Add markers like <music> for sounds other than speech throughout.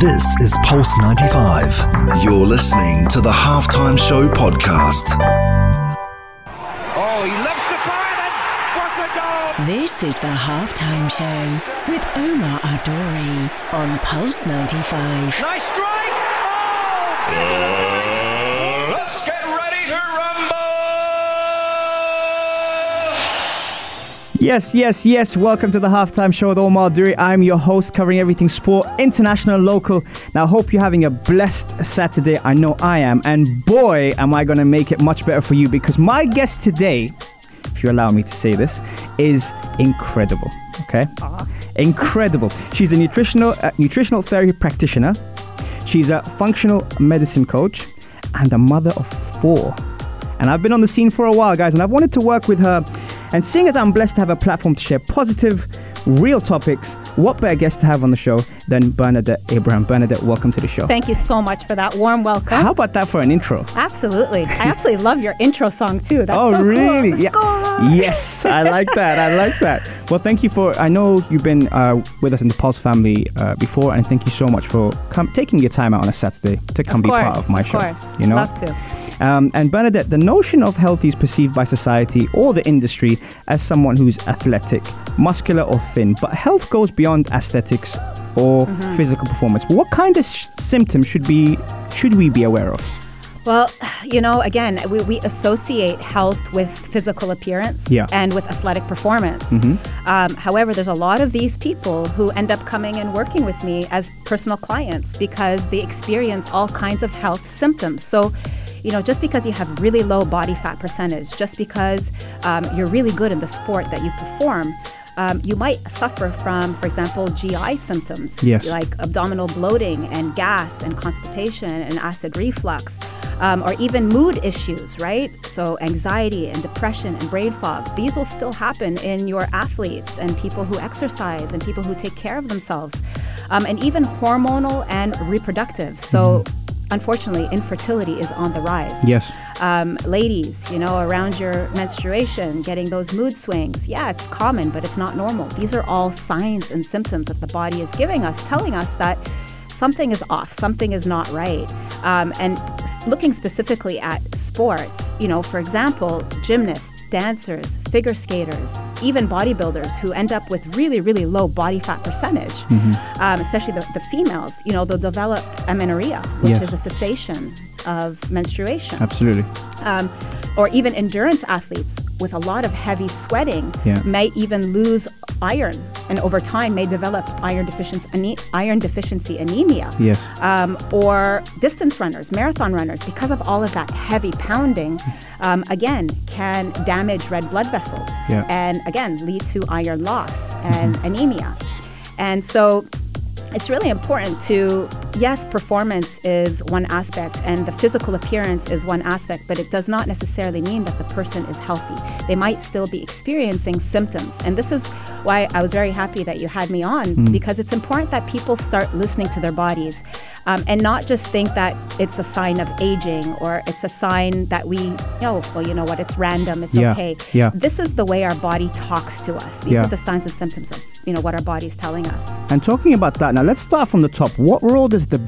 This is Pulse 95. You're listening to the Halftime Show podcast. Oh, he loves the fire and what a goal! This is the halftime show with Omar Adori on Pulse 95. Nice strike! Oh! oh. Yes, yes, yes. Welcome to the halftime show with Omar Duri. I'm your host covering everything sport, international local. Now, I hope you're having a blessed Saturday. I know I am. And boy, am I going to make it much better for you because my guest today, if you allow me to say this, is incredible. Okay? Incredible. She's a nutritional, uh, nutritional therapy practitioner. She's a functional medicine coach and a mother of four. And I've been on the scene for a while, guys, and I've wanted to work with her. And seeing as I'm blessed to have a platform to share positive, real topics, what better guest to have on the show than Bernadette Abraham? Bernadette, welcome to the show. Thank you so much for that warm welcome. How about that for an intro? Absolutely. I absolutely love your intro song too. That's <laughs> oh, so really? Let's go. Yes, I like that. I like that. Well, thank you for. I know you've been uh, with us in the Pulse family uh, before, and thank you so much for come, taking your time out on a Saturday to come be part of my show. of show. course. You know, Love to. Um, and Bernadette, the notion of healthy is perceived by society or the industry as someone who's athletic, muscular, or thin. But health goes beyond aesthetics or Mm-hmm. physical performance. What kind of sh- symptoms should be should we be aware of? Well, <sighs> you know, again, we, we associate health with physical appearance Yeah. Mm-hmm. and with athletic performance. Um, however, there's a lot of these people who end up coming and working with me as personal clients because they experience all kinds of health symptoms. So, you know, just because you have really low body fat percentage, just because um, you're really good in the sport that you perform, um, you might suffer from, for example, GI symptoms Yes. like abdominal bloating and gas and constipation and acid reflux, um, or even mood issues, right? So, anxiety and depression and brain fog. These will still happen in your athletes and people who exercise and people who take care of themselves, um, and even hormonal and reproductive. So, unfortunately, infertility is on the rise Yes. um, ladies, you know, around your menstruation, getting those mood swings. Yeah, it's common, but it's not normal. These are all signs and symptoms that the body is giving us, telling us that something is off, something is not right. Um, and looking specifically at sports, you know, for example, gymnasts, dancers, figure skaters, even bodybuilders who end up with really, really low body fat percentage, um, especially the, the females, you know, they'll develop amenorrhea, which Yes. is a cessation of menstruation Absolutely. um, or even endurance athletes with a lot of heavy sweating Yeah. may even lose iron and over time may develop iron deficiency, ane- iron deficiency anemia. Yes. Um, or distance runners, marathon runners, because of all of that heavy pounding, um, again, can damage red blood vessels Yeah. and again lead to iron loss and anemia. And so it's really important to yes performance is one aspect and the physical appearance is one aspect but it does not necessarily mean that the person is healthy. They might still be experiencing symptoms. And this is why i was very happy that you had me on because it's important that people start listening to their bodies um, and not just think that it's a sign of aging or it's a sign that we oh well you know what it's random it's Yeah, okay. Yeah. this is the way our body talks to us. These Yeah. are the signs and symptoms of you know what our body is telling us And talking about that, now let's start from the top. What role does the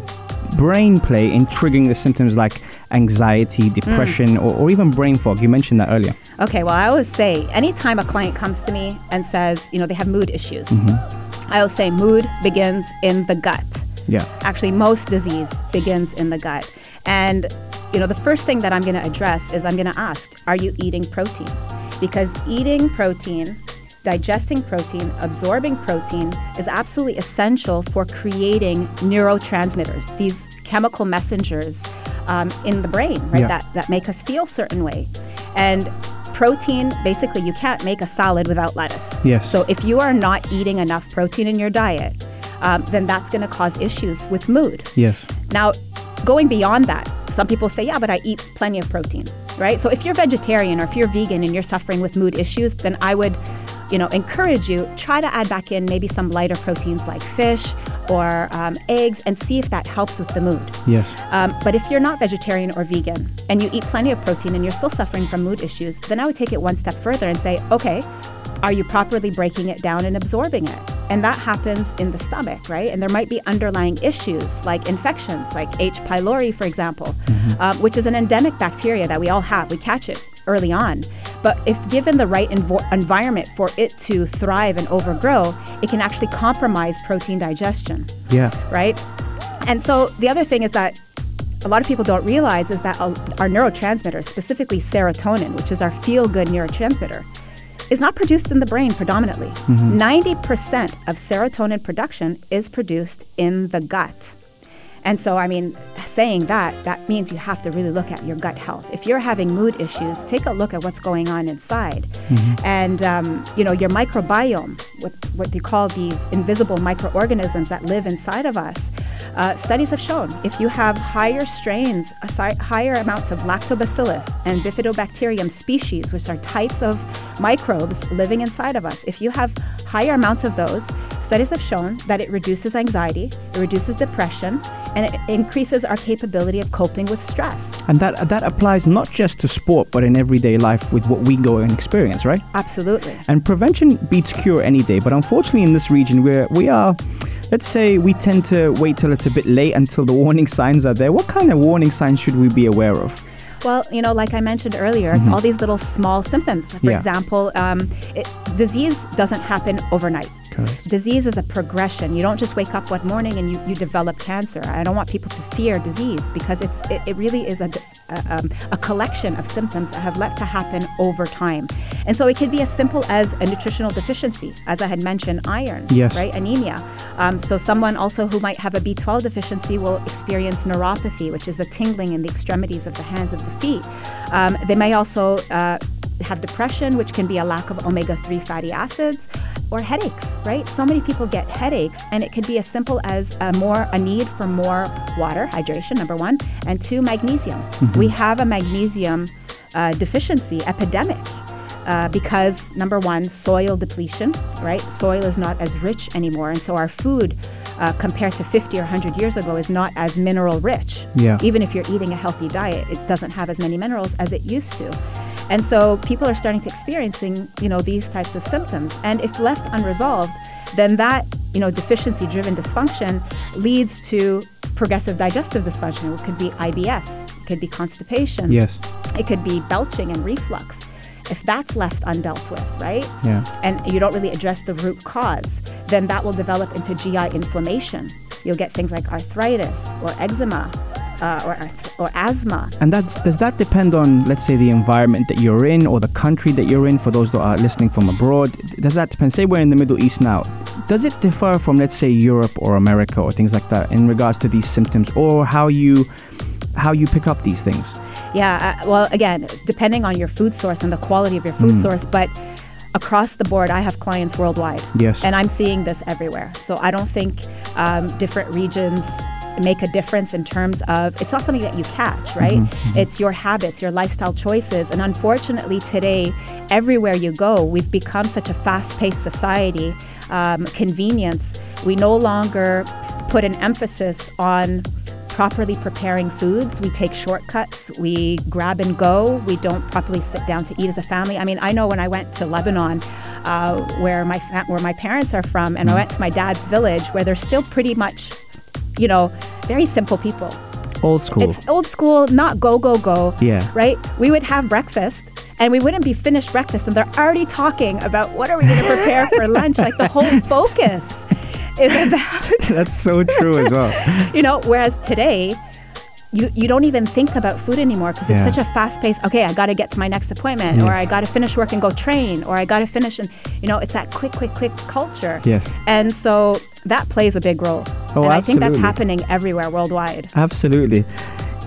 brain play in triggering the symptoms like anxiety, depression, or, or even brain fog? You mentioned that earlier. Okay, well, I always say anytime a client comes to me and says, you know, they have mood issues, Mm-hmm. I always say mood begins in the gut. Yeah. Actually, most disease begins in the gut. And, you know, the first thing that I'm going to address is I'm going to ask, are you eating protein? Because eating protein, digesting protein, absorbing protein is absolutely essential for creating neurotransmitters, these chemical messengers um, in the brain, right, Yeah. that, that make us feel certain way. And protein, basically, you can't make a salad without lettuce. Yes. So if you are not eating enough protein in your diet, um, then that's going to cause issues with mood. Yes. Now, going beyond that, some people say, yeah, but I eat plenty of protein, right? So if you're vegetarian or if you're vegan and you're suffering with mood issues, then I would, you know, encourage you try to add back in maybe some lighter proteins like fish or um, eggs and see if that helps with the mood. Yes. Um, but if you're not vegetarian or vegan and you eat plenty of protein and you're still suffering from mood issues, then I would take it one step further and say, okay, are you properly breaking it down and absorbing it? And that happens in the stomach, right? And there might be underlying issues like infections, like H. pylori, for example, uh, which is an endemic bacteria that we all have. We catch it early on. But if given the right envo- environment for it to thrive and overgrow, it can actually compromise protein digestion Yeah. right? And so the other thing is that a lot of people don't realize is that our our neurotransmitters, specifically serotonin, which is our feel good neurotransmitter, is not produced in the brain predominantly. 90% of serotonin production is produced in the gut. And so, I mean, saying that, that means you have to really look at your gut health. If you're having mood issues, take a look at what's going on inside. And, um, you know, your microbiome, what, what you call these invisible microorganisms that live inside of us, uh, studies have shown if you have higher strains, higher amounts of lactobacillus and bifidobacterium species, which are types of microbes living inside of us, if you have higher amounts of those, studies have shown that it reduces anxiety, it reduces depression, and it increases our capability of coping with stress. And that that applies not just to sport, but in everyday life with what we go and experience, right? Absolutely. And prevention beats cure any day. But unfortunately, in this region, where we are, let's say we tend to wait till it's a bit late until the <laughs> warning signs are there. What kind of warning signs should we be aware of? Well, you know, like I mentioned earlier, it's all these little small symptoms. For Mm-hmm. Yeah. example, um, it, disease doesn't happen overnight. Correct. Disease is a progression. You don't just wake up one morning and you, you develop cancer. I don't want people to fear disease because it's it, it really is a, a, um, a collection of symptoms that have left to happen over time. And so it could be as simple as a nutritional deficiency, as I had mentioned, iron, Yes. right, anemia. Um, so someone also who might have a B12 deficiency will experience neuropathy, which is the tingling in the extremities of the hands of the feet. Um, they may also uh, have depression, which can be a lack of omega 3 fatty acids, or headaches, right? So many people get headaches, and it could be as simple as a more a need for more water, hydration, number one, and two, magnesium. We have a magnesium uh, deficiency epidemic. Uh, because number one, soil depletion, right? Soil is not as rich anymore, and so our food, uh, compared to 50 or 100 years ago, is not as mineral rich. Yeah. Even if you're eating a healthy diet, it doesn't have as many minerals as it used to. And so people are starting to experiencing, you know, these types of symptoms. And if left unresolved, then that, you know, deficiency-driven dysfunction leads to progressive digestive dysfunction. It could be IBS, it could be constipation, Yes. it could be belching and reflux. If that's left undealt with, right? Yeah. And you don't really address the root cause, then that will develop into GI inflammation. You'll get things like arthritis or eczema uh, or, arth- or asthma. And that's does that depend on let's say the environment that you're in or the country that you're in for those that are listening from abroad? Does that depend? Say we're in the Middle East now. Does it differ from let's say Europe or America or things like that in regards to these symptoms or how you how you pick up these things? Yeah, uh, well, again, depending on your food source and the quality of your food source, but across the board, I have clients worldwide. Yes. And I'm seeing this everywhere. So I don't think um, different regions make a difference in terms of it's not something that you catch, right? It's your habits, your lifestyle choices. And unfortunately, today, everywhere you go, we've become such a fast paced society, um, convenience. We no longer put an emphasis on properly preparing foods. We take shortcuts. We grab and go. We don't properly sit down to eat as a family. I mean, I know when I went to Lebanon, uh, where my fa- where my parents are from, and I went to my dad's village, where they're still pretty much, you know, very simple people. Old school. It's old school, not go go go. Yeah. Right. We would have breakfast. And we wouldn't be finished breakfast, and they're already talking about what are we going to prepare for <laughs> lunch. Like the whole focus is about <laughs> That's so true as well. <laughs> you know whereas today you, you don't even think about food anymore because Yeah. it's such a fast pace okay i got to get to my next appointment or i got to finish work and go train or i got to finish and you know it's that quick quick quick culture Yes. and so that plays a big role Oh, and i think that's happening everywhere worldwide Absolutely.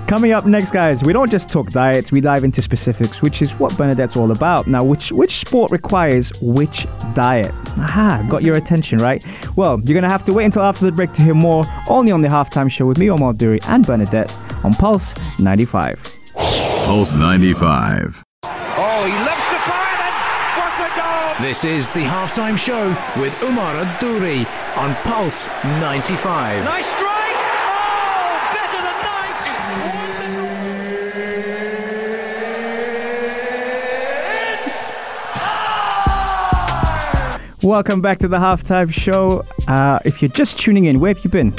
Coming up next, guys, we don't just talk diets, we dive into specifics, which is what Bernadette's all about. Now, which which sport requires which diet? Aha, got your attention, right? Well, you're going to have to wait until after the break to hear more, only on the halftime show with me, Omar Duri, and Bernadette on Pulse 95. Pulse 95. Oh, he loves the fire and what a goal! This is the halftime show with Umar Adouri on Pulse 95. Nice strike! Oh, better than nice! Welcome back to the halftime show. Uh, if you're just tuning in, where have you been?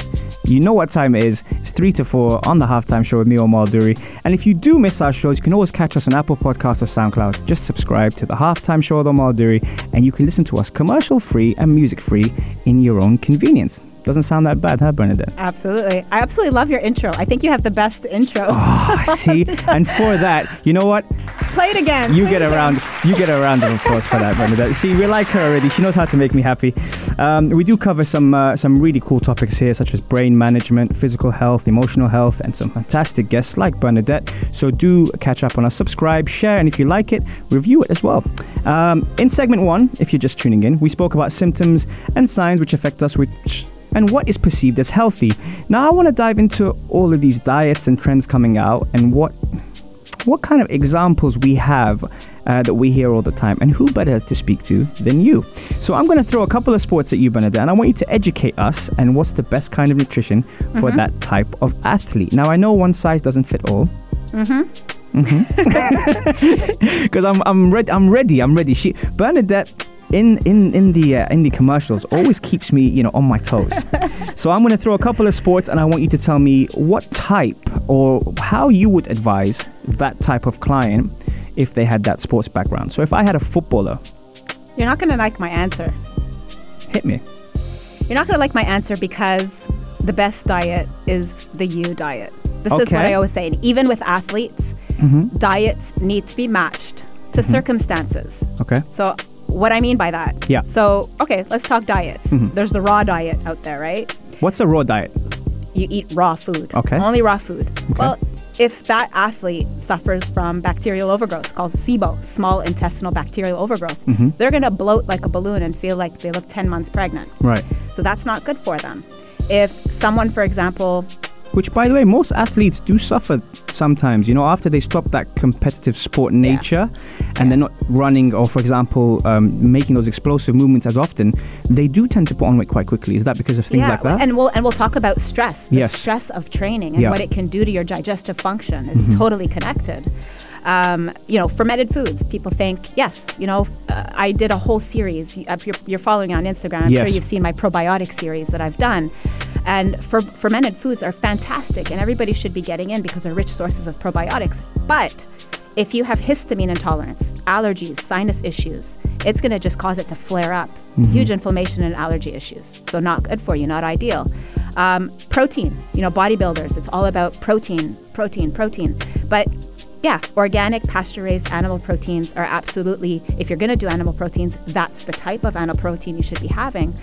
You know what time it is. It's 3 to 4 on the halftime show with me, Omar Duri. And if you do miss our shows, you can always catch us on Apple Podcasts or SoundCloud. Just subscribe to the halftime show with Omar Duri and you can listen to us commercial free and music free in your own convenience. Doesn't sound that bad, huh, Bernadette? Absolutely. I absolutely love your intro. I think you have the best intro. Oh, see? And for that, you know what? Play it again. You Play get a round. You get a round of applause for that, Bernadette. See, we like her already. She knows how to make me happy. Um, we do cover some uh, some really cool topics here, such as brain management, physical health, emotional health, and some fantastic guests like Bernadette. So do catch up on us, subscribe, share, and if you like it, review it as well. Um, in segment one, if you're just tuning in, we spoke about symptoms and signs which affect us, which and what is perceived as healthy. Now, I want to dive into all of these diets and trends coming out and what what kind of examples we have uh, that we hear all the time, and who better to speak to than you? So I'm going to throw a couple of sports at you, Bernadette, and I want you to educate us and what's the best kind of nutrition for Mm-hmm. that type of athlete. Now I know one size doesn't fit all. Mm-hmm. <laughs> Because I'm I'm ready. I'm ready. I'm ready. She Bernadette. In, in, in the uh, in the commercials always keeps me you know on my toes <laughs> so i'm going to throw a couple of sports and i want you to tell me what type or how you would advise that type of client if they had that sports background so if i had a footballer You're not going to like my answer. hit me You're not going to like my answer because the best diet is the you diet. This is what I always say. And even with athletes, diets need to be matched to circumstances. okay So, what I mean by that? Yeah. So, okay, let's talk diets. Mm-hmm. There's the raw diet out there, right? what's a raw diet You eat raw food. Okay. Only raw food. Well, if that athlete suffers from bacterial overgrowth called SIBO, small intestinal bacterial overgrowth, mm-hmm. they're going to bloat like a balloon and feel like they look 10 months pregnant. right So that's not good for them. If someone, for example, Which, by the way, most athletes do suffer sometimes. You know, after they stop that competitive sport nature, and they're not running or, for example, um, making those explosive movements as often, they do tend to put on weight quite quickly. Is that because of things yeah, like that? and we'll and we'll talk about stress, the Yes. stress of training and Yeah. Mm-hmm. what it can do to your digestive function. It's totally connected. Um, you know, fermented foods. People think, yes, you know, uh, I did a whole series. You're, you're following on Instagram, I'm sure you've seen my probiotic series that I've done. And fer- fermented foods are fantastic, and everybody should be getting in because they're rich sources of probiotics. But if you have histamine intolerance, allergies, sinus issues, it's going to just cause it to flare up. Huge inflammation and allergy issues. So, not good for you, not ideal. Um, protein, you know, bodybuilders, it's all about protein, protein, protein. But yeah, organic pasture raised animal proteins are absolutely, if you're going to do animal proteins, that's the type of animal protein you should be having.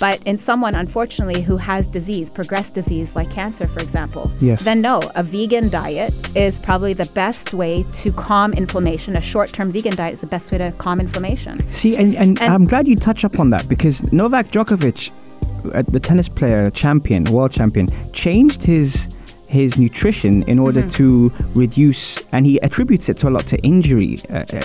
But in someone, unfortunately, who has disease, progressed disease like cancer, for example, Yes. then no, a vegan diet is probably the best way to calm inflammation. A short term vegan diet is the best way to calm inflammation. See, and, and, And- I'm glad you touch up on that because Novak Djokovic, uh, the tennis player, champion, world champion, changed his his nutrition in order Mm-hmm. to reduce, and he attributes it to a lot to injury, uh, uh,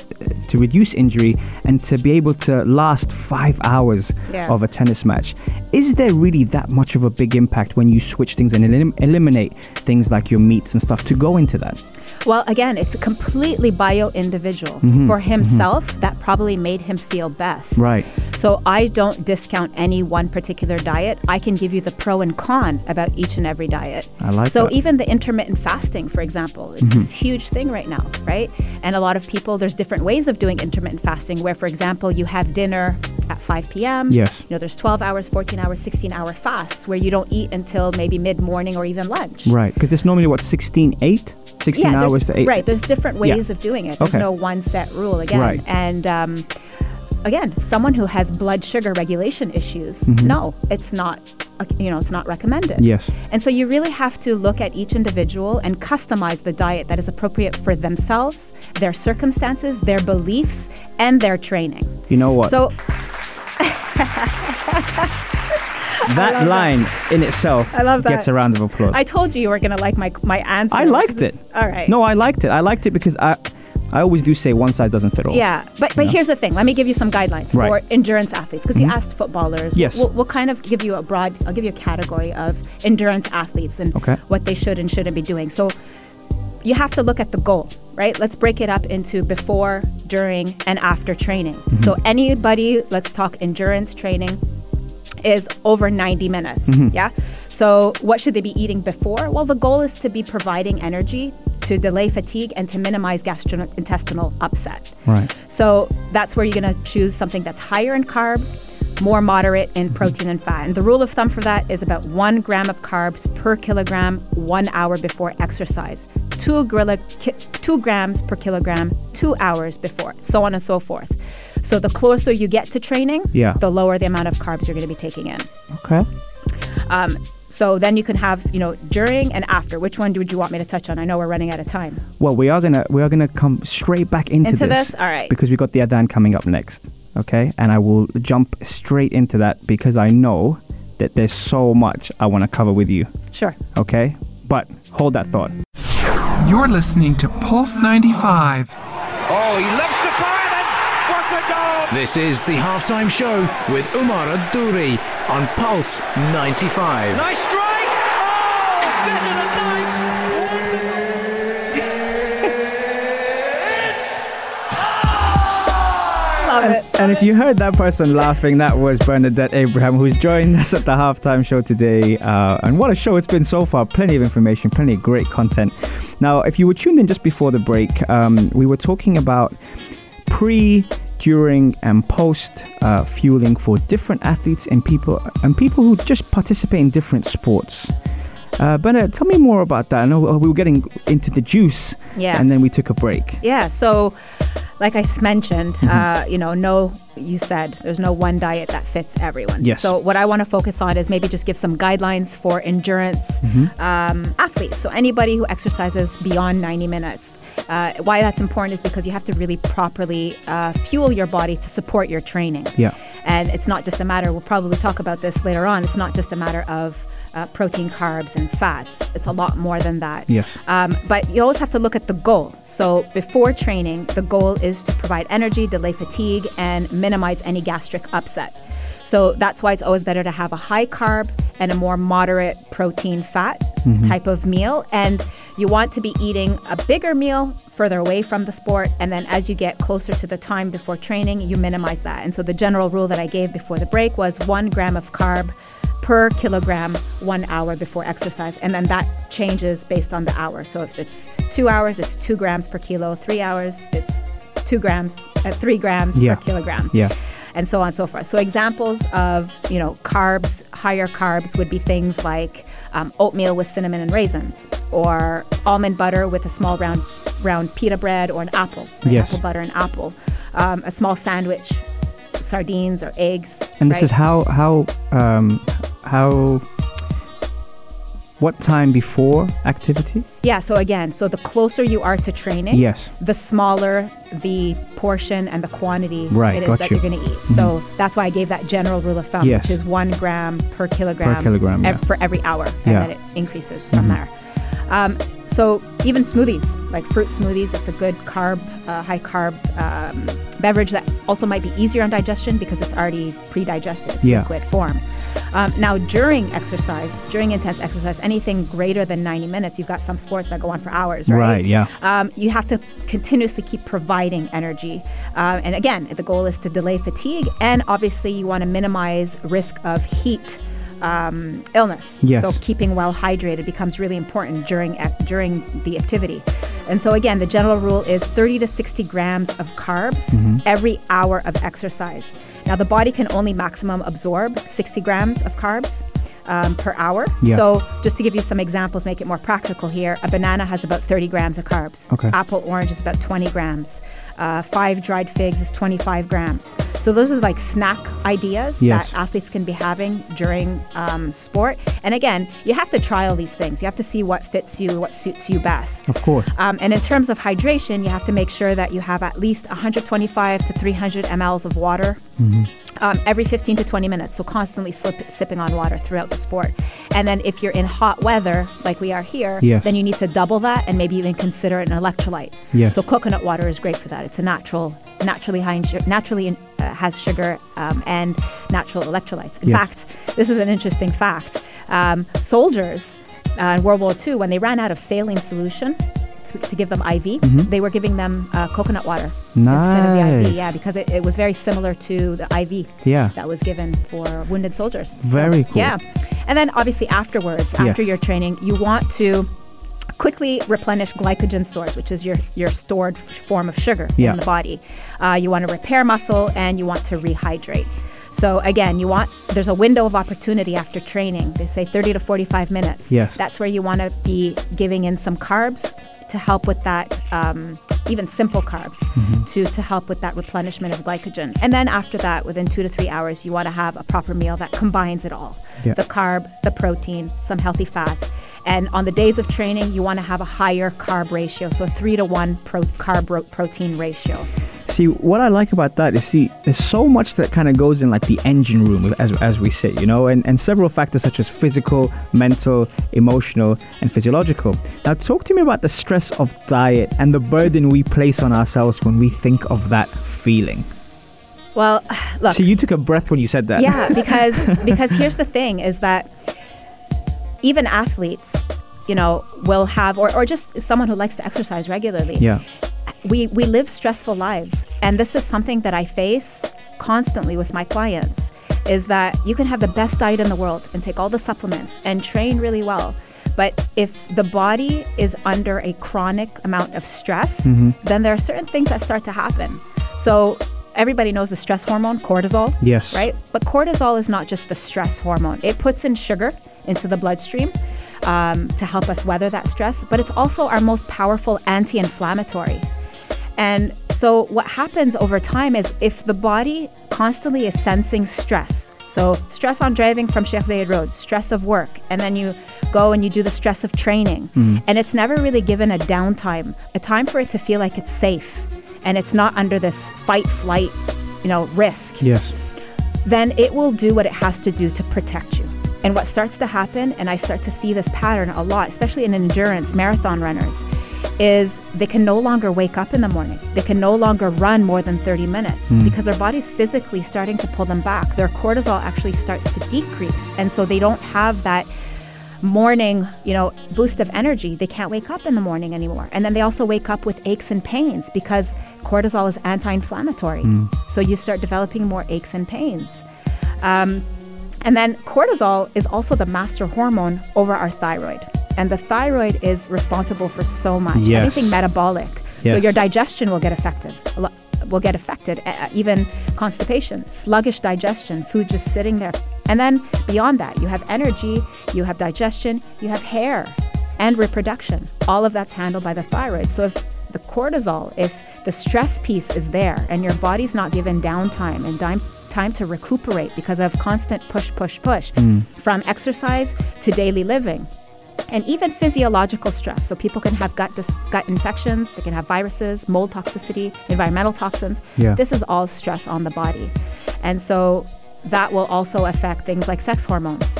to reduce injury, and to be able to last five hours Yeah. of a tennis match. Is there really that much of a big impact when you switch things and elim- eliminate things like your meats and stuff to go into that? Well, again, it's a completely bio individual. For himself, that probably made him feel best. Right. So I don't discount any one particular diet. I can give you the pro and con about each and every diet. I like so that. Mm-hmm. even the intermittent fasting, for example, it's this huge thing right now, right? And a lot of people, there's different ways of doing intermittent fasting where, for example, you have dinner 5 p.m. Yes. You know, there's 12 hours, 14 hours, 16 hour fasts where you don't eat until maybe mid morning or even lunch. Right. Because it's normally what, 16, 8? 16 there's- hours to 8? Right. There's different Yeah. ways of doing it. There's Okay. no one set rule again. Right. And um, again, someone who has blood sugar regulation issues, no, it's not. uh, You know, it's not recommended. Mm-hmm. Yes. And so you really have to look at each individual and customize the diet that is appropriate for themselves, their circumstances, their beliefs, and their training. You know what? So <laughs> that line in itself I love that. gets a round of applause. I told you you were going to like my my answer. I liked it. All right. No, I liked it. I liked it because I, I always do say one size doesn't fit all. Yeah, but but here's the thing. Let me give you some guidelines Right. Mm-hmm. for endurance athletes because you asked footballers. Yes. We'll, we'll kind of give you a broad. I'll give you a category of endurance athletes and Okay. what they should and shouldn't be doing. So, you have to look at the goal, right? Let's break it up into before, during, and after training. Mm-hmm. So anybody, let's talk endurance training, is over 90 minutes. Mm-hmm. Yeah. So, what should they be eating before? Well, the goal is to be providing energy to delay fatigue and to minimize gastrointestinal upset. Right. So, that's where you're going to choose something that's higher in carb, more moderate in protein and fat. And the rule of thumb for that is about one gram of carbs per kilogram one hour before exercise, two, grilla, ki- two grams per kilogram two hours before, so on and so forth. So the closer you get to training, Yeah. the lower the amount of carbs you're going to be taking in. Okay. Um, so then you can have, you know, during and after. Which one would you want me to touch on? I know we're running out of time. Well, we are gonna we are gonna come straight back into, Into this? All right. Because we got the Adan coming up next. Okay, and I will jump straight into that because I know that there's so much I want to cover with you. Sure. Okay, but hold that thought. You're listening to Pulse 95. Oh, he loves to fire then. What a goal! This is the halftime show with Umar Adouri on Pulse 95. Nice strike. Oh, Love it. And if you heard that person laughing, that was Bernadette Abraham, who's joined us at the halftime show today. Uh, and what a show it's been so far! Plenty of information, plenty of great content. Now, if you were tuned in just before the break, um, we were talking about pre, during, and post uh, fueling for different athletes and people and people who just participate in different sports. Uh, Bernadette, tell me more about that. I know uh, we were getting into the juice, Yeah. and then we took a break. Yeah. So, like I mentioned, Mm-hmm. uh, you know, no, you said there's no one diet that fits everyone. Yes. So, what I want to focus on is maybe just give some guidelines for endurance Mm-hmm. um, athletes. So, anybody who exercises beyond 90 minutes. Uh, why that's important is because you have to really properly uh, fuel your body to support your training. Yeah. And it's not just a matter, we'll probably talk about this later on, it's not just a matter of uh, protein, carbs, and fats. It's a lot more than that. Yes. Um, but you always have to look at the goal. So before training, the goal is to provide energy, delay fatigue, and minimize any gastric upset. So that's why it's always better to have a high carb and a more moderate protein fat type of meal. And you want to be eating a bigger meal further away from the sport. And then as you get closer to the time before training, you minimize that. And so the general rule that I gave before the break was one gram of carb per kilogram one hour before exercise. And then that changes based on the hour. So if it's two hours, it's two grams per kilo. Three hours, it's two grams, uh, three grams Yeah. per kilogram. Yeah. And so on and so forth. So examples of you know carbs, higher carbs would be things like um, oatmeal with cinnamon and raisins, or almond butter with a small round round pita bread, or an apple, Yes. apple butter and apple, um, a small sandwich, sardines or eggs. And this right? is how how um, how what time before activity? Yeah, so again, so the closer you are to training, Yes. the smaller the portion and the quantity Right, it is that you. Mm-hmm. are going to eat. So that's why I gave that general rule of thumb, Yes. which is one gram per kilogram, per kilogram, ev- yeah. for every hour, and Yeah. Mm-hmm. then it increases from there. Um, so even smoothies, like fruit smoothies, it's a good carb, uh, high carb um, beverage that also might be easier on digestion because it's already pre-digested, it's Yeah. liquid form. Um, now, during exercise, during intense exercise, anything greater than 90 minutes, you've got some sports that go on for hours, right? Right, yeah. Um, you have to continuously keep providing energy. Uh, and again, the goal is to delay fatigue, and obviously, you want to minimize risk of heat. Um, illness. Yes. So keeping well hydrated becomes really important during ac- during the activity. And so again, the general rule is 30 to 60 grams of carbs Mm-hmm. every hour of exercise. Now the body can only maximum absorb 60 grams of carbs um, per hour. Yeah. So just to give you some examples, make it more practical here. A banana has about 30 grams of carbs. Okay. Apple orange is about 20 grams. Uh, five dried figs is 25 grams. So those are like snack ideas Yes. that athletes can be having during um, sport. And again, you have to try all these things. You have to see what fits you, what suits you best. Of course. Um, and in terms of hydration, you have to make sure that you have at least 125 to 300 mLs of water Mm-hmm. Um, every 15 to 20 minutes. So constantly slip, sipping on water throughout the sport. And then if you're in hot weather, like we are here, Yes. then you need to double that and maybe even consider an electrolyte. Yes. So coconut water is great for that. It's a natural, naturally high in naturally in, uh, has sugar um, and natural electrolytes. In Yes. fact, this is an interesting fact. Um, soldiers uh, in World War II, when they ran out of saline solution to, to give them IV, Mhm. they were giving them uh, coconut water instead of the IV. Yeah, because it, it was very similar to the IV Yeah. that was given for wounded soldiers. Very cool. Yeah. And then obviously afterwards, Yes. after your training, you want to quickly replenish glycogen stores, which is your, your stored f- form of sugar Yeah. in the body. Uh, you want to repair muscle and you want to rehydrate. So again, you want there's a window of opportunity after training. They say 30 to 45 minutes. Yes. That's where you want to be giving in some carbs to help with that, um, even simple carbs, Mm-hmm. to, to help with that replenishment of glycogen. And then after that, within two to three hours, you want to have a proper meal that combines it all Yeah. the carb, the protein, some healthy fats. And on the days of training, you want to have a higher carb ratio, so a three to one pro- carb ro- protein ratio. See, what I like about that is, see, there's so much that kind of goes in like the engine room, as, as we say, you know, and, and several factors such as physical, mental, emotional, and physiological. Now, talk to me about the stress of diet and the burden we place on ourselves when we think of that feeling. Well, <sighs> look. See, you took a breath when you said that. Yeah, <laughs> because because here's the thing is that even athletes, you know, will have or, or just someone who likes to exercise regularly. Yeah. We we live stressful lives. And this is something that I face constantly with my clients is that you can have the best diet in the world and take all the supplements and train really well. But if the body is under a chronic amount of stress, Mhm. then there are certain things that start to happen. So everybody knows the stress hormone, cortisol. Yes. Right? But cortisol is not just the stress hormone. It puts in sugar into the bloodstream um, to help us weather that stress, but it's also our most powerful anti inflammatory. And so, what happens over time is if the body constantly is sensing stress, so stress on driving from Sheikh Zayed Road, stress of work, and then you go and you do the stress of training, Mhm. and it's never really given a downtime, a time for it to feel like it's safe and it's not under this fight flight, you know, risk Yes. then it will do what it has to do to protect you. And what starts to happen, and I start to see this pattern a lot, especially in endurance marathon runners, is they can no longer wake up in the morning. They can no longer run more than 30 minutes Mm. because their body's physically starting to pull them back. Their cortisol actually starts to decrease. And so they don't have that morning, you know, boost of energy. They can't wake up in the morning anymore. And then they also wake up with aches and pains because cortisol is anti-inflammatory. Mm. So you start developing more aches and pains. Um, and then cortisol is also the master hormone over our thyroid. And the thyroid is responsible for so much, Yes. anything metabolic. So your digestion will get affected. Will get affected, uh, even constipation, sluggish digestion, food just sitting there. And then beyond that, you have energy, you have digestion, you have hair, and reproduction. All of that's handled by the thyroid. So if the cortisol, if the stress piece is there and your body's not given downtime and time, time to recuperate because of constant push, push, push, Mm. from exercise to daily living, and even physiological stress. So people can have gut dis- gut infections, they can have viruses, mold toxicity, environmental toxins. Yeah. This is all stress on the body, and so that will also affect things like sex hormones,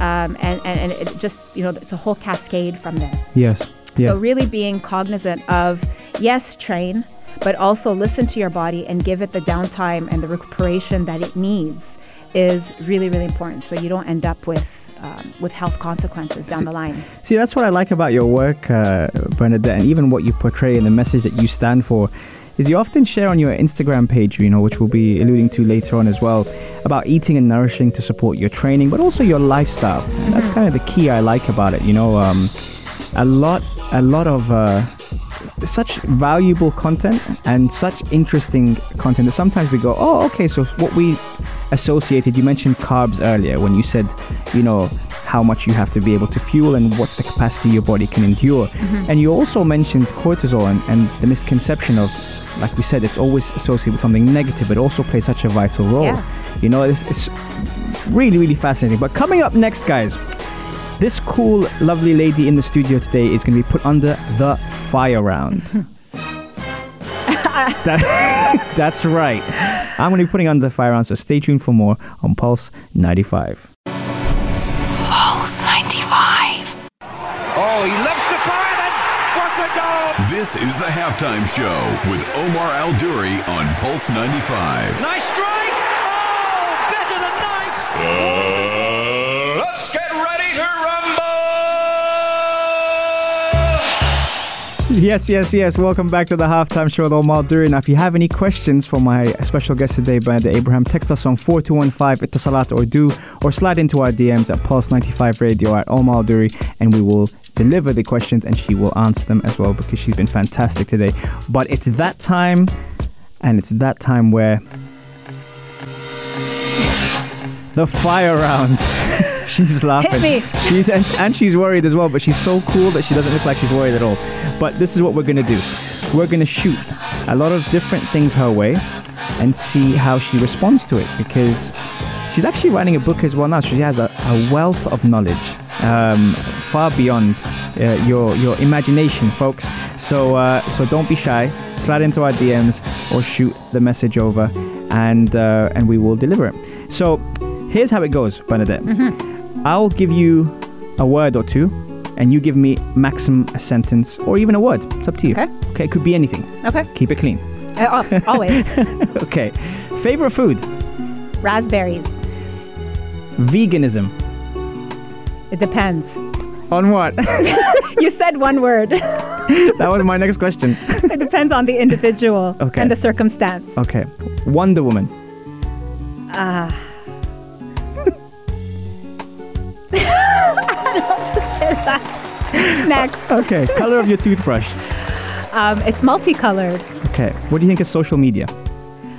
um, and, and and it just you know it's a whole cascade from there. Yes. Yeah. So really being cognizant of yes, train, but also listen to your body and give it the downtime and the recuperation that it needs is really really important. So you don't end up with um, with health consequences down the line. See, that's what I like about your work, uh, Bernadette, and even what you portray and the message that you stand for. Is you often share on your Instagram page, you know, which we'll be alluding to later on as well, about eating and nourishing to support your training, but also your lifestyle. And that's kind of the key I like about it. You know, um, a lot, a lot of uh, such valuable content and such interesting content that sometimes we go, oh, okay, so what we associated, you mentioned carbs earlier when you said, you know, how much you have to be able to fuel and what the capacity your body can endure. Mhm. And you also mentioned cortisol and, and the misconception of, like we said, it's always associated with something negative, but also plays such a vital role. Yeah. You know, it's, it's really, really fascinating. But coming up next, guys, this cool, lovely lady in the studio today is going to be put under the fire round. That- <laughs> that's right. I'm going to be putting on the fire round, so stay tuned for more on Pulse 95. Pulse 95. Oh, he lifts the fire and what a goal! This is the halftime show with Omar Al Duri on Pulse 95. Nice strike! Oh, better than nice! let's <laughs> Yes, yes, yes. Welcome back to the halftime show with Omar Duri. Now, if you have any questions for my special guest today, Bernadette Abraham, text us on 4215 Etisalat or do, or slide into our DMs at Pulse95 Radio at Omar Duri, and we will deliver the questions and she will answer them as well because she's been fantastic today. But it's that time, and it's that time where the fire round. She's laughing. Hit me. She's and, and she's worried as well, but she's so cool that she doesn't look like she's worried at all. But this is what we're gonna do. We're gonna shoot a lot of different things her way and see how she responds to it because she's actually writing a book as well now. She has a, a wealth of knowledge, um, far beyond uh, your your imagination, folks. So uh, so don't be shy. Slide into our DMs or shoot the message over, and uh, and we will deliver it. So here's how it goes, Bernadette. I'll give you a word or two, and you give me maximum a sentence or even a word. It's up to you. Okay. Okay. It could be anything. Okay. Keep it clean. Uh, oh, <laughs> always. Okay. Favorite food? Raspberries. Veganism. It depends. On what? <laughs> <laughs> You said one word. that was my next question. it depends on the individual Okay. and the circumstance. Okay. Wonder Woman. <laughs> Next. Okay. Color of your toothbrush. Um, it's multicolored. Okay. What do you think of social media?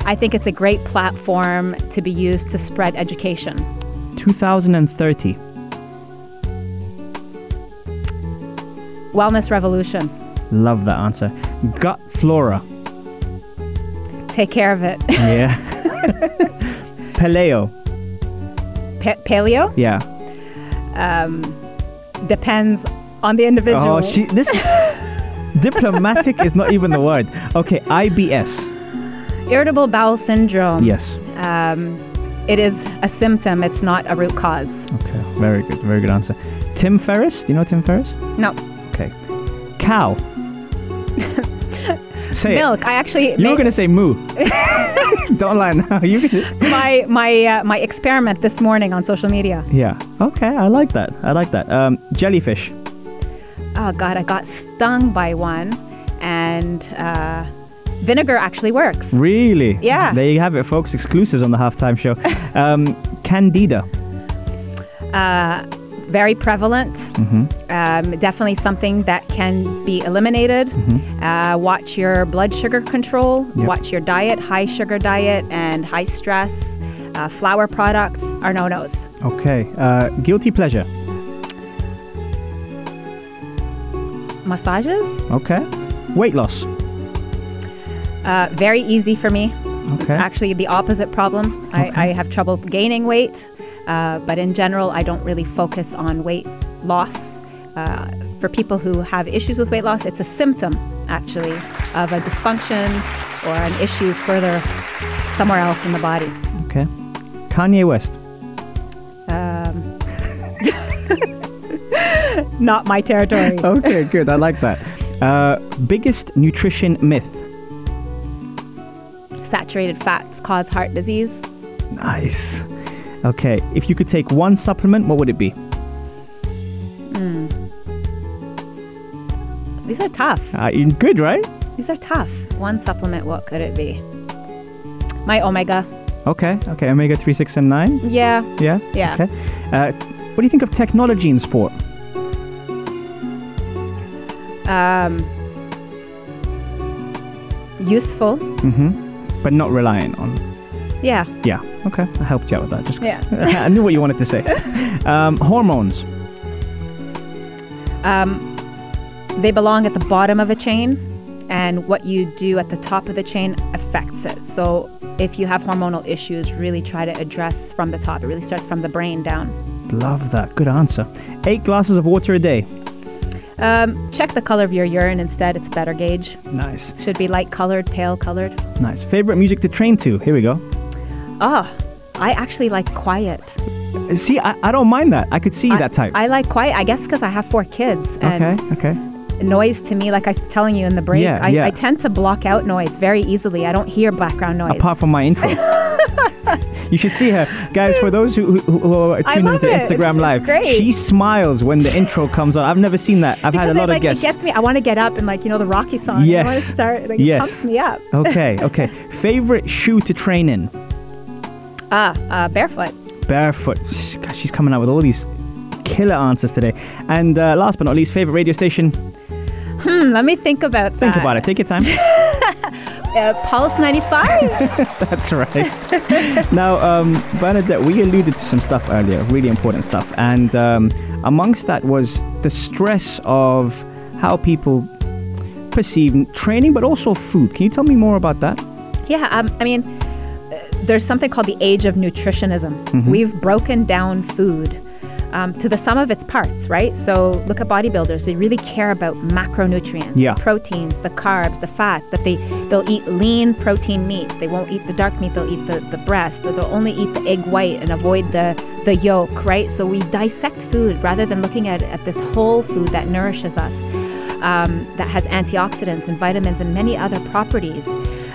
I think it's a great platform to be used to spread education. 2030. Wellness revolution. Love that answer. Gut flora. Take care of it. <laughs> Yeah. Paleo. Pa- paleo Yeah. Depends on the individual. Oh, she. This. <laughs> Diplomatic is not even the word. Okay. IBS. Irritable bowel syndrome. Yes. Um, it is a symptom. It's not a root cause. Okay. Very good. Very good answer. Tim Ferriss. Do you know Tim Ferriss? No. Okay. Cow. <laughs> Say Milk. it. I actually You were made- gonna say moo. <laughs> <laughs> Don't lie now. <laughs> You can, <laughs> my my uh, my experiment this morning on social media. yeah. Okay. I like that. I like that. Um, jellyfish. Oh God, I got stung by one, and uh, vinegar actually works. Really? Yeah. There you have it, folks. Exclusives on the halftime show. Um, candida. Uh, very prevalent. Mm-hmm. Um, definitely something that can be eliminated. Uh, watch your blood sugar control. Mm-hmm. Yep. Watch your diet. High sugar diet and high stress. Uh, flour products are no nos. Okay. Uh, guilty pleasure. Massages, Okay. Weight loss. uh, very easy for me. It's Okay. actually the opposite problem. I, I have trouble gaining weight, uh, but in general, I don't really focus on weight loss. Uh, for people who have issues with weight loss, it's a symptom, actually, of a dysfunction or an issue further somewhere else in the body. Okay. Kanye West. Um, <laughs> not my territory. Okay, <laughs> good. I like that. Uh, biggest nutrition myth. Saturated fats cause heart disease. Nice. Okay. If you could take one supplement, what would it be? These are tough. Uh, good, right? These are tough. One supplement, what could it be? My omega. Okay. Okay. Omega three, six, and nine. Yeah, Yeah. yeah. Okay. Uh, what do you think of technology in sport? Um, useful. Mm-hmm. But not reliant on. Yeah. Yeah. Okay. I helped you out with that. Just 'cause- Yeah. <laughs> I knew what you wanted to say. <laughs> Um, hormones. Um, they belong at the bottom of a chain, and what you do at the top of the chain affects it. So if you have hormonal issues, really try to address from the top. It really starts from the brain down. Love that. Good answer. Eight glasses of water a day. Um, check the color of your urine instead. It's a better gauge. Nice. Should be light colored, pale colored. Nice. Favorite music to train to? Here we go. Ah, I actually like quiet. See, I, I don't mind that. I could see I- that type. I like quiet. I guess because I have four kids. Okay. Okay. Noise to me, like I was telling you in the break, Yeah, I, yeah. I tend to block out noise very easily. I don't hear background noise. Apart from my intro. <laughs> you should see her, guys. For those who, who, who are tuning into it. Instagram It's- Live, it's she smiles when the intro <laughs> comes on. I've never seen that. I've had a lot it, of guests. It gets me. I want to get up and like you know the Rocky song. I want to Yes. start. Like, Yes. It pumps me up. okay, okay. <laughs> Favorite shoe to train in? Ah, uh, barefoot. Barefoot. Gosh, she's coming out with all these killer answers today. And uh, last but not least, favorite radio station? Hmm, let me think about Think that. Think about it. Take your time. <laughs> Uh, Pulse 95. <laughs> That's right. now, um, Bernadette, we alluded to some stuff earlier, really important stuff. And um, amongst that was the stress of how people perceive training, but also food. Can you tell me more about that? yeah, um, I mean, there's something called the age of nutritionism. Mm-hmm. We've broken down food. Um, to the sum of its parts, right? So look at bodybuilders; they really care about macronutrients, Yeah. the proteins, the carbs, the fats. That they they'll eat lean protein meats. They won't eat the dark meat. They'll eat the, the breast, or they'll only eat the egg white and avoid the the yolk, right? So we dissect food rather than looking at at this whole food that nourishes us, um, that has antioxidants and vitamins and many other properties.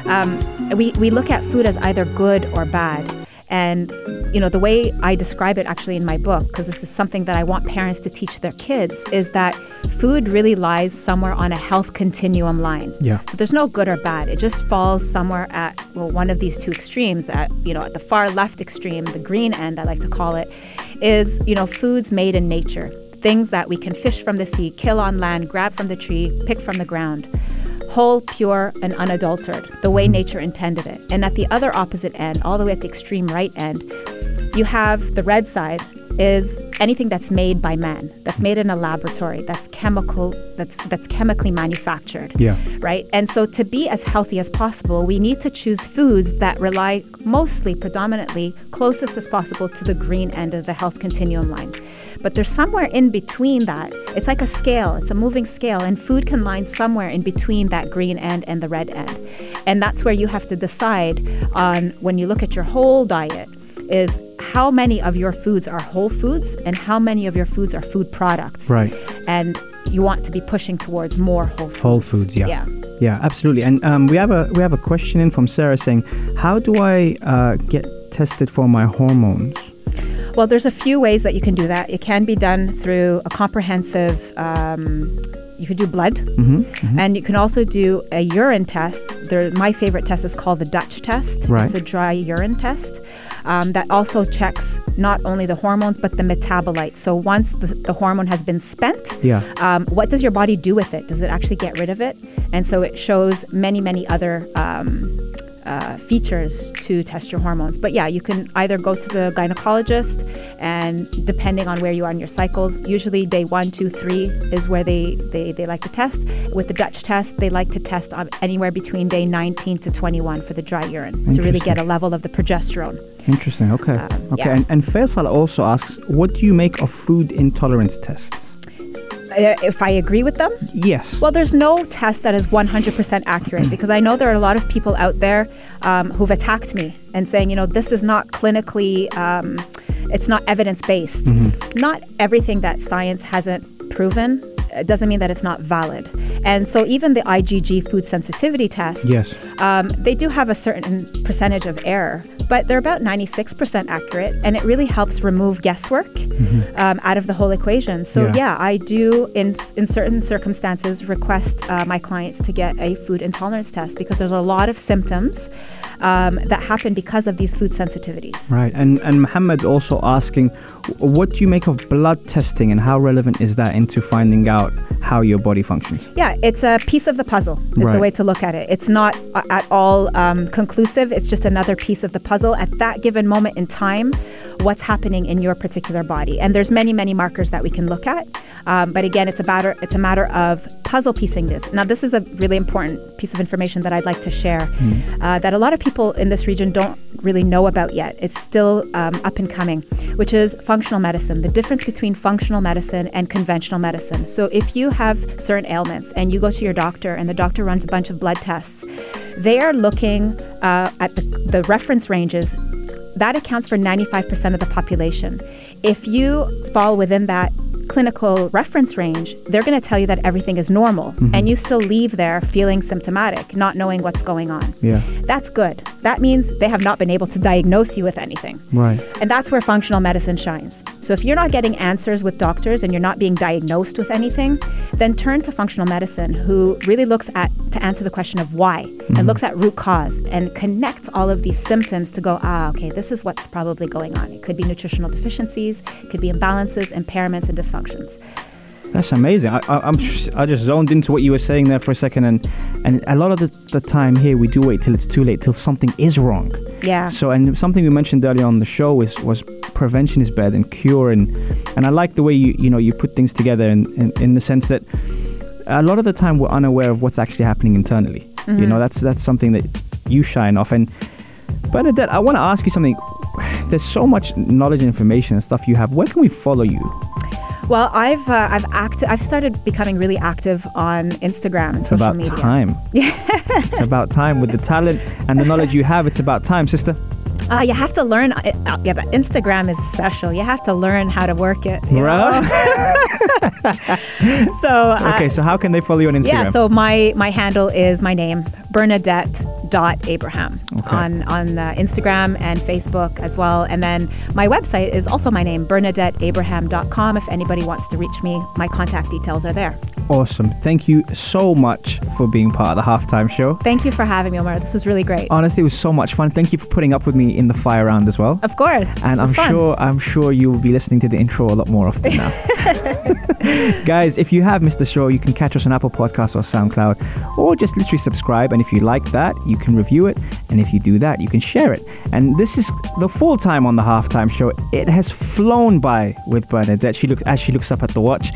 Um, we we look at food as either good or bad. And you know the way I describe it actually in my book, because this is something that I want parents to teach their kids, is that food really lies somewhere on a health continuum line. Yeah. So there's no good or bad. It just falls somewhere at well one of these two extremes. At you know at the far left extreme, the green end I like to call it, is you know foods made in nature, things that we can fish from the sea, kill on land, grab from the tree, pick from the ground whole, pure, and unadulterated, the way nature intended it. And at the other opposite end, all the way at the extreme right end, you have the red side is anything that's made by man, that's made in a laboratory, that's chemical, that's that's chemically manufactured. Yeah. Right? And so to be as healthy as possible, we need to choose foods that rely mostly, predominantly, closest as possible to the green end of the health continuum line. But there's somewhere in between that. It's like a scale, it's a moving scale, and food can line somewhere in between that green end and the red end. And that's where you have to decide on when you look at your whole diet is how many of your foods are whole foods and how many of your foods are food products. Right. And you want to be pushing towards more whole foods. Whole foods, yeah. Yeah. Yeah, absolutely. And um, we have a we have a question in from Sarah saying, "How do I uh, get tested for my hormones?" Well, there's a few ways that you can do that. It can be done through a comprehensive. Um, you could do blood, Mm-hmm, and you can also do a urine test. There, my favorite test is called the Dutch test. Right. It's a dry urine test um, that also checks not only the hormones but the metabolites. So once the, the hormone has been spent, Yeah. um, what does your body do with it? Does it actually get rid of it? And so it shows many, many other um, uh, features to test your hormones. But yeah, you can either go to the gynecologist, and depending on where you are in your cycle, usually day one, two, three is where they, they, they like to test. With the Dutch test, they like to test on anywhere between day 19 to 21 for the dry urine to really get a level of the progesterone. Interesting. Okay. Um, okay. yeah. And, and Faisal also asks, "What do you make of food intolerance tests?" Uh, if I agree with them, Yes. Well, there's no test that is 100% accurate because I know there are a lot of people out there um, who've attacked me and saying, you know, this is not clinically, um, it's not evidence based. Not everything that science hasn't proven uh, doesn't mean that it's not valid. And so even the IgG food sensitivity tests, Yes. um, they do have a certain percentage of error, but they're about 96% accurate, and it really helps remove guesswork um, out of the whole equation. So Yeah. yeah, I do in in certain circumstances request uh, my clients to get a food intolerance test because there's a lot of symptoms um, that happen because of these food sensitivities. Right. And and Muhammad's also asking, what do you make of blood testing, and how relevant is that into finding out how your body functions? Yeah, it's a piece of the puzzle, is Right. the way to look at it. It's not uh, at all um, conclusive, it's just another piece of the puzzle. At that given moment in time, what's happening in your particular body. And there's many, many markers that we can look at. Um, but again, it's a matter it's a matter of puzzle piecing this. Now, this is a really important piece of information that I'd like to share uh, that a lot of people in this region don't really know about yet. It's still um, up and coming, which is functional medicine. The difference between functional medicine and conventional medicine. So, if you have certain ailments and you go to your doctor and the doctor runs a bunch of blood tests, they are looking uh, at the, the reference ranges that accounts for 95% of the population. If you fall within that clinical reference range, they're going to tell you that everything is normal, Mm-hmm. and you still leave there feeling symptomatic, not knowing what's going on. Yeah. That's good. That means they have not been able to diagnose you with anything. Right. And that's where functional medicine shines. So if you're not getting answers with doctors and you're not being diagnosed with anything, then turn to functional medicine who really looks at to answer the question of why and looks at root cause and connects all of these symptoms to go, ah, okay, this is what's probably going on. It could be nutritional deficiencies, it could be imbalances, impairments, and dysfunctions. That's amazing. I, I, I'm I just zoned into what you were saying there for a second, and and a lot of the, the time here we do wait till it's too late, till something is wrong. Yeah. So and something we mentioned earlier on the show is was prevention is better than cure, and and I like the way you you know you put things together in in, in the sense that a lot of the time we're unaware of what's actually happening internally. You mm-hmm. know that's that's something that you shine off. And Bernadette, I want to ask you something. <sighs> There's so much knowledge and information and stuff you have. Where can we follow you? Well, I've uh, I've acti- I've started becoming really active on Instagram and It's social about media. time. it's about time with the talent and the knowledge you have. It's about time, sister. Uh, you have to learn. Uh, uh, yeah, but Instagram is special. You have to learn how to work it. Bruh. <laughs> So uh, okay, so how can they follow you on Instagram? yeah. So my my handle is my name Bernadette dot Abraham Okay. on on Instagram and Facebook as well. And then my website is also my name BernadetteAbraham.com. If anybody wants to reach me, my contact details are there. Awesome. Thank you so much for being part of the halftime show. Thank you for having me, Omar. This was really great. Honestly, it was so much fun. Thank you for putting up with me in the fire round as well. of course. And I'm fun. sure I'm sure you will be listening to the intro a lot more often now. <laughs> <laughs> Guys, if you have missed the show, you can catch us on Apple Podcasts or SoundCloud, or just literally subscribe. And if you like that, you can review it. And if you do that, you can share it. And this is the full time on the halftime show. It has flown by with Bernadette. She look as she looks up at the watch.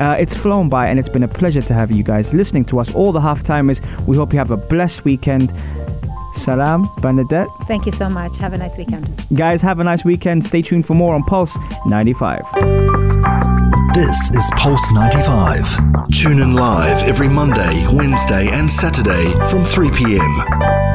Uh, it's flown by, and it's been a pleasure to have you guys listening to us, all the half timers. We hope you have a blessed weekend. Salam, Bernadette. Thank you so much. Have a nice weekend. Guys, have a nice weekend. Stay tuned for more on Pulse 95. This is Pulse 95. Tune in live every Monday, Wednesday, and Saturday from 3 p.m.